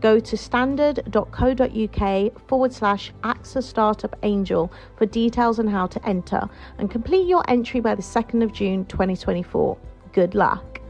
Go to standard.co.uk forward slash AXA Startup Angel for details on how to enter and complete your entry by the 2nd of June 2024. Good luck.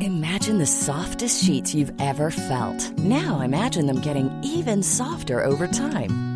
Imagine the softest sheets you've ever felt. Now imagine them getting even softer over time.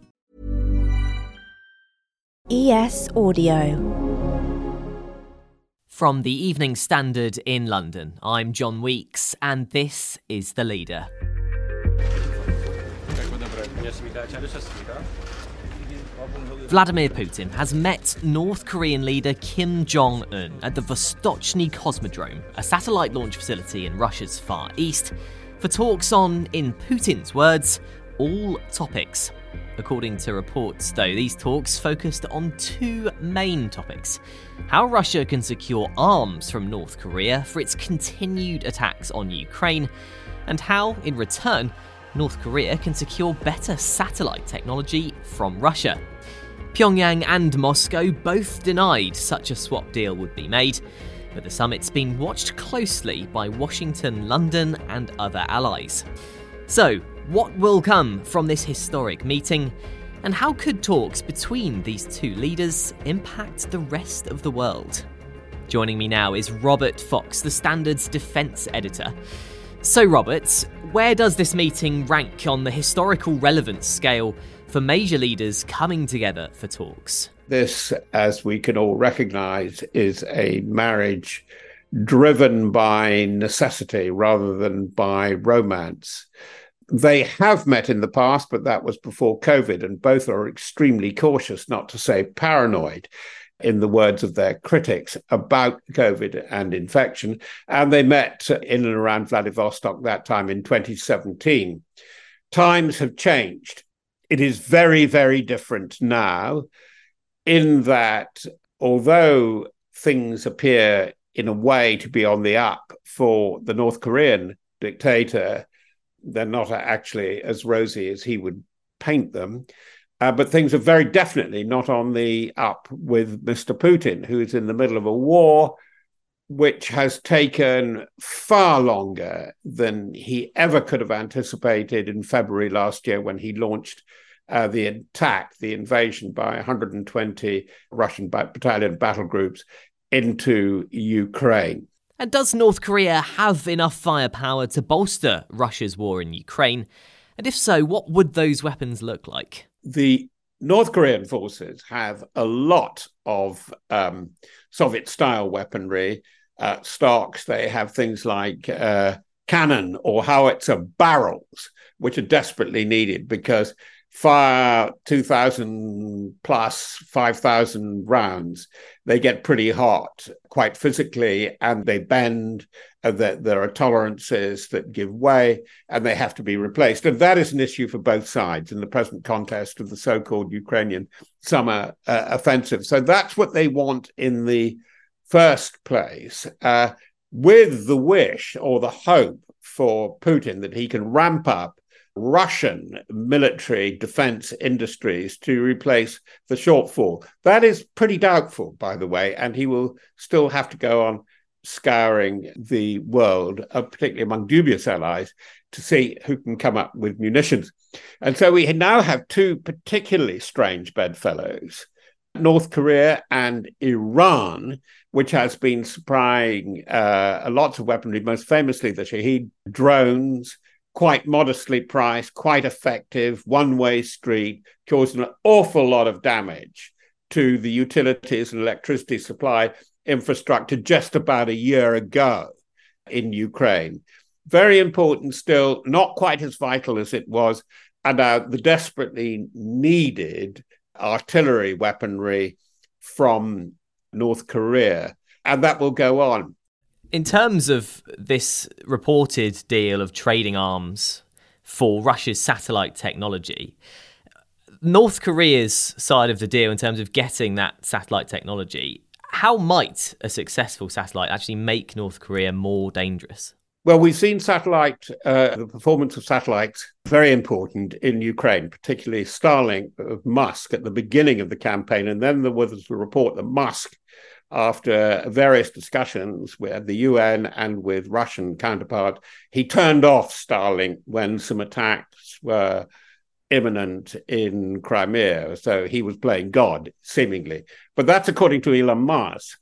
ES Audio. From the Evening Standard in London, I'm John Weeks, and this is The Leader. Vladimir Putin has met North Korean leader Kim Jong un at the Vostochny Cosmodrome, a satellite launch facility in Russia's Far East, for talks on, in Putin's words, all topics. According to reports, though, these talks focused on two main topics how Russia can secure arms from North Korea for its continued attacks on Ukraine, and how, in return, North Korea can secure better satellite technology from Russia. Pyongyang and Moscow both denied such a swap deal would be made, but the summit's been watched closely by Washington, London, and other allies. So, what will come from this historic meeting? And how could talks between these two leaders impact the rest of the world? Joining me now is Robert Fox, the Standard's defence editor. So, Robert, where does this meeting rank on the historical relevance scale for major leaders coming together for talks? This, as we can all recognise, is a marriage driven by necessity rather than by romance. They have met in the past, but that was before COVID, and both are extremely cautious, not to say paranoid, in the words of their critics, about COVID and infection. And they met in and around Vladivostok that time in 2017. Times have changed. It is very, very different now, in that although things appear in a way to be on the up for the North Korean dictator, they're not actually as rosy as he would paint them. Uh, but things are very definitely not on the up with Mr. Putin, who is in the middle of a war which has taken far longer than he ever could have anticipated in February last year when he launched uh, the attack, the invasion by 120 Russian battalion battle groups into Ukraine. And does North Korea have enough firepower to bolster Russia's war in Ukraine? And if so, what would those weapons look like? The North Korean forces have a lot of um, Soviet style weaponry, uh, stocks. They have things like uh, cannon or howitzer barrels, which are desperately needed because fire 2000 plus 5000 rounds. They get pretty hot quite physically and they bend and that there are tolerances that give way and they have to be replaced. And that is an issue for both sides in the present contest of the so-called ukrainian summer uh, offensive. So that's what they want in the first place uh, with the wish or the hope for putin that he can ramp up Russian military defense industries to replace the shortfall. That is pretty doubtful, by the way, and he will still have to go on scouring the world, uh, particularly among dubious allies, to see who can come up with munitions. And so we now have two particularly strange bedfellows. North Korea and Iran, which has been supplying uh, lots of weaponry, most famously the Shahed drones, quite modestly priced, quite effective, one way street, caused an awful lot of damage to the utilities and electricity supply infrastructure just about a year ago in Ukraine. Very important still, not quite as vital as it was, and uh, the desperately needed artillery weaponry from North Korea. And that will go on. In terms of this reported deal of trading arms for Russia's satellite technology, North Korea's side of the deal in terms of getting that satellite technology, how might a successful satellite actually make North Korea more dangerous? Well, we've seen satellite, uh, the performance of satellites very important in Ukraine, particularly Starlink of Musk at the beginning of the campaign. And then there was the report that Musk, after various discussions with the UN and with Russian counterpart, he turned off Starlink when some attacks were imminent in Crimea. So he was playing God, seemingly. But that's according to Elon Musk.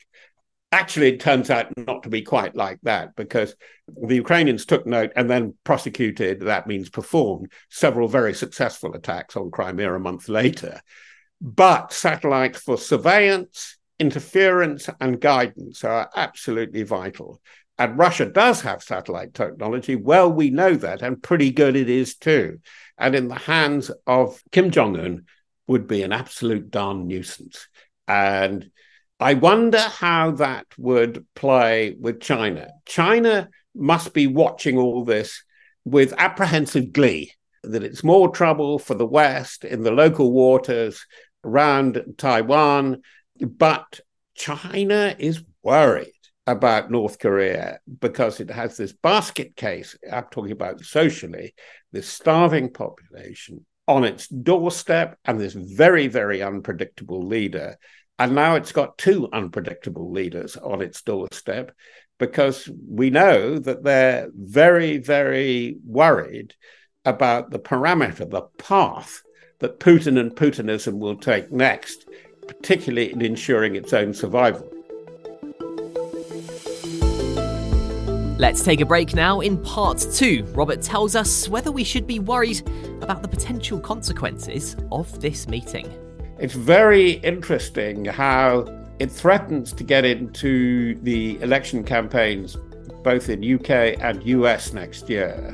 Actually, it turns out not to be quite like that because the Ukrainians took note and then prosecuted, that means performed, several very successful attacks on Crimea a month later. But satellites for surveillance, interference, and guidance are absolutely vital. And Russia does have satellite technology. Well, we know that, and pretty good it is too. And in the hands of Kim Jong un, would be an absolute darn nuisance. And I wonder how that would play with China. China must be watching all this with apprehensive glee that it's more trouble for the West in the local waters around Taiwan. But China is worried about North Korea because it has this basket case, I'm talking about socially, this starving population on its doorstep and this very, very unpredictable leader. And now it's got two unpredictable leaders on its doorstep because we know that they're very, very worried about the parameter, the path that Putin and Putinism will take next, particularly in ensuring its own survival. Let's take a break now. In part two, Robert tells us whether we should be worried about the potential consequences of this meeting. It's very interesting how it threatens to get into the election campaigns both in UK and US next year.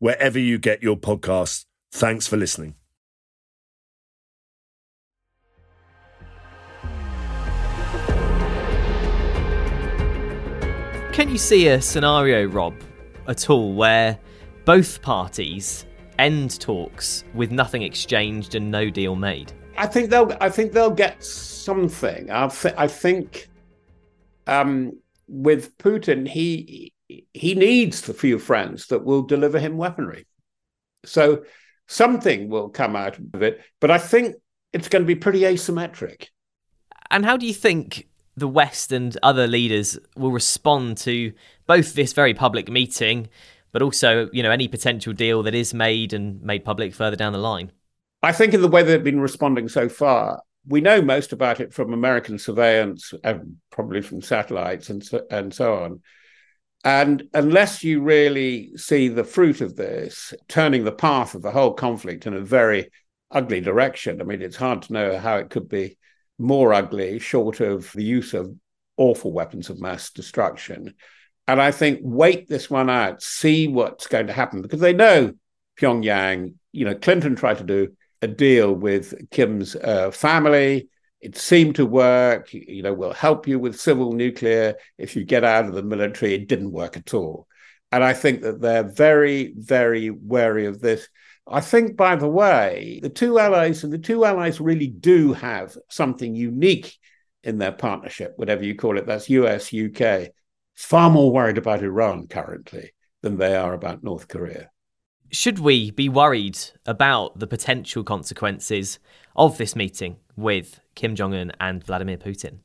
wherever you get your podcasts. Thanks for listening. Can you see a scenario, Rob, at all, where both parties end talks with nothing exchanged and no deal made? I think they'll. I think they'll get something. I, th- I think um, with Putin, he he needs the few friends that will deliver him weaponry. So something will come out of it, but I think it's going to be pretty asymmetric. And how do you think the West and other leaders will respond to both this very public meeting but also you know any potential deal that is made and made public further down the line? I think in the way they've been responding so far, we know most about it from American surveillance and probably from satellites and so, and so on. And unless you really see the fruit of this turning the path of the whole conflict in a very ugly direction, I mean, it's hard to know how it could be more ugly, short of the use of awful weapons of mass destruction. And I think wait this one out, see what's going to happen because they know Pyongyang. You know, Clinton tried to do a deal with Kim's uh, family. It seemed to work. You know, we'll help you with civil nuclear if you get out of the military. It didn't work at all. And I think that they're very, very wary of this. I think, by the way, the two allies and the two allies really do have something unique in their partnership, whatever you call it. That's US, UK far more worried about Iran currently than they are about North Korea. should we be worried about the potential consequences of this meeting with Kim Jong un and Vladimir Putin?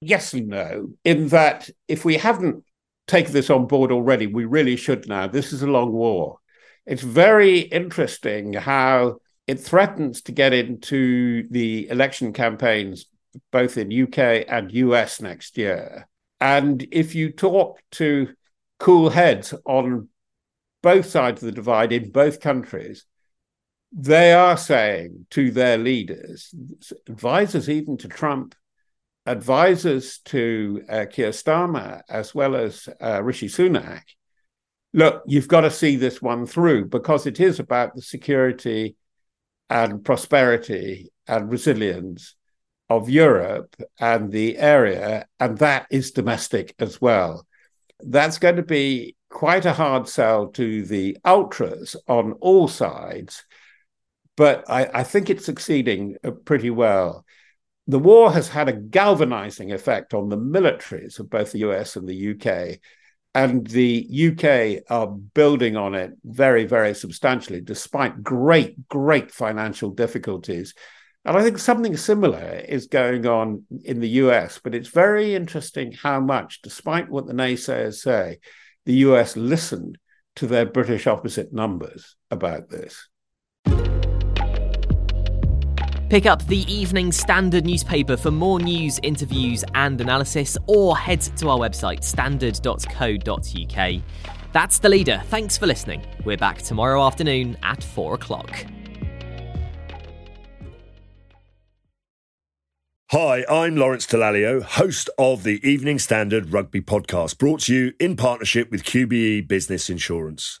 Yes and no, in that if we haven't taken this on board already, we really should now. This is a long war. It's very interesting how it threatens to get into the election campaigns both in UK and US next year. And if you talk to cool heads on both sides of the divide in both countries, they are saying to their leaders, advisors even to Trump, advisors to uh, Keir Starmer, as well as uh, Rishi Sunak, look, you've got to see this one through because it is about the security and prosperity and resilience of Europe and the area, and that is domestic as well. That's going to be quite a hard sell to the ultras on all sides, but I, I think it's succeeding uh, pretty well. The war has had a galvanizing effect on the militaries of both the US and the UK. And the UK are building on it very, very substantially, despite great, great financial difficulties. And I think something similar is going on in the US, but it's very interesting how much, despite what the naysayers say, the US listened to their British opposite numbers about this. Pick up the Evening Standard newspaper for more news, interviews, and analysis, or head to our website, standard.co.uk. That's the leader. Thanks for listening. We're back tomorrow afternoon at 4 o'clock. Hi, I'm Lawrence Dallaglio, host of the Evening Standard Rugby Podcast, brought to you in partnership with QBE Business Insurance.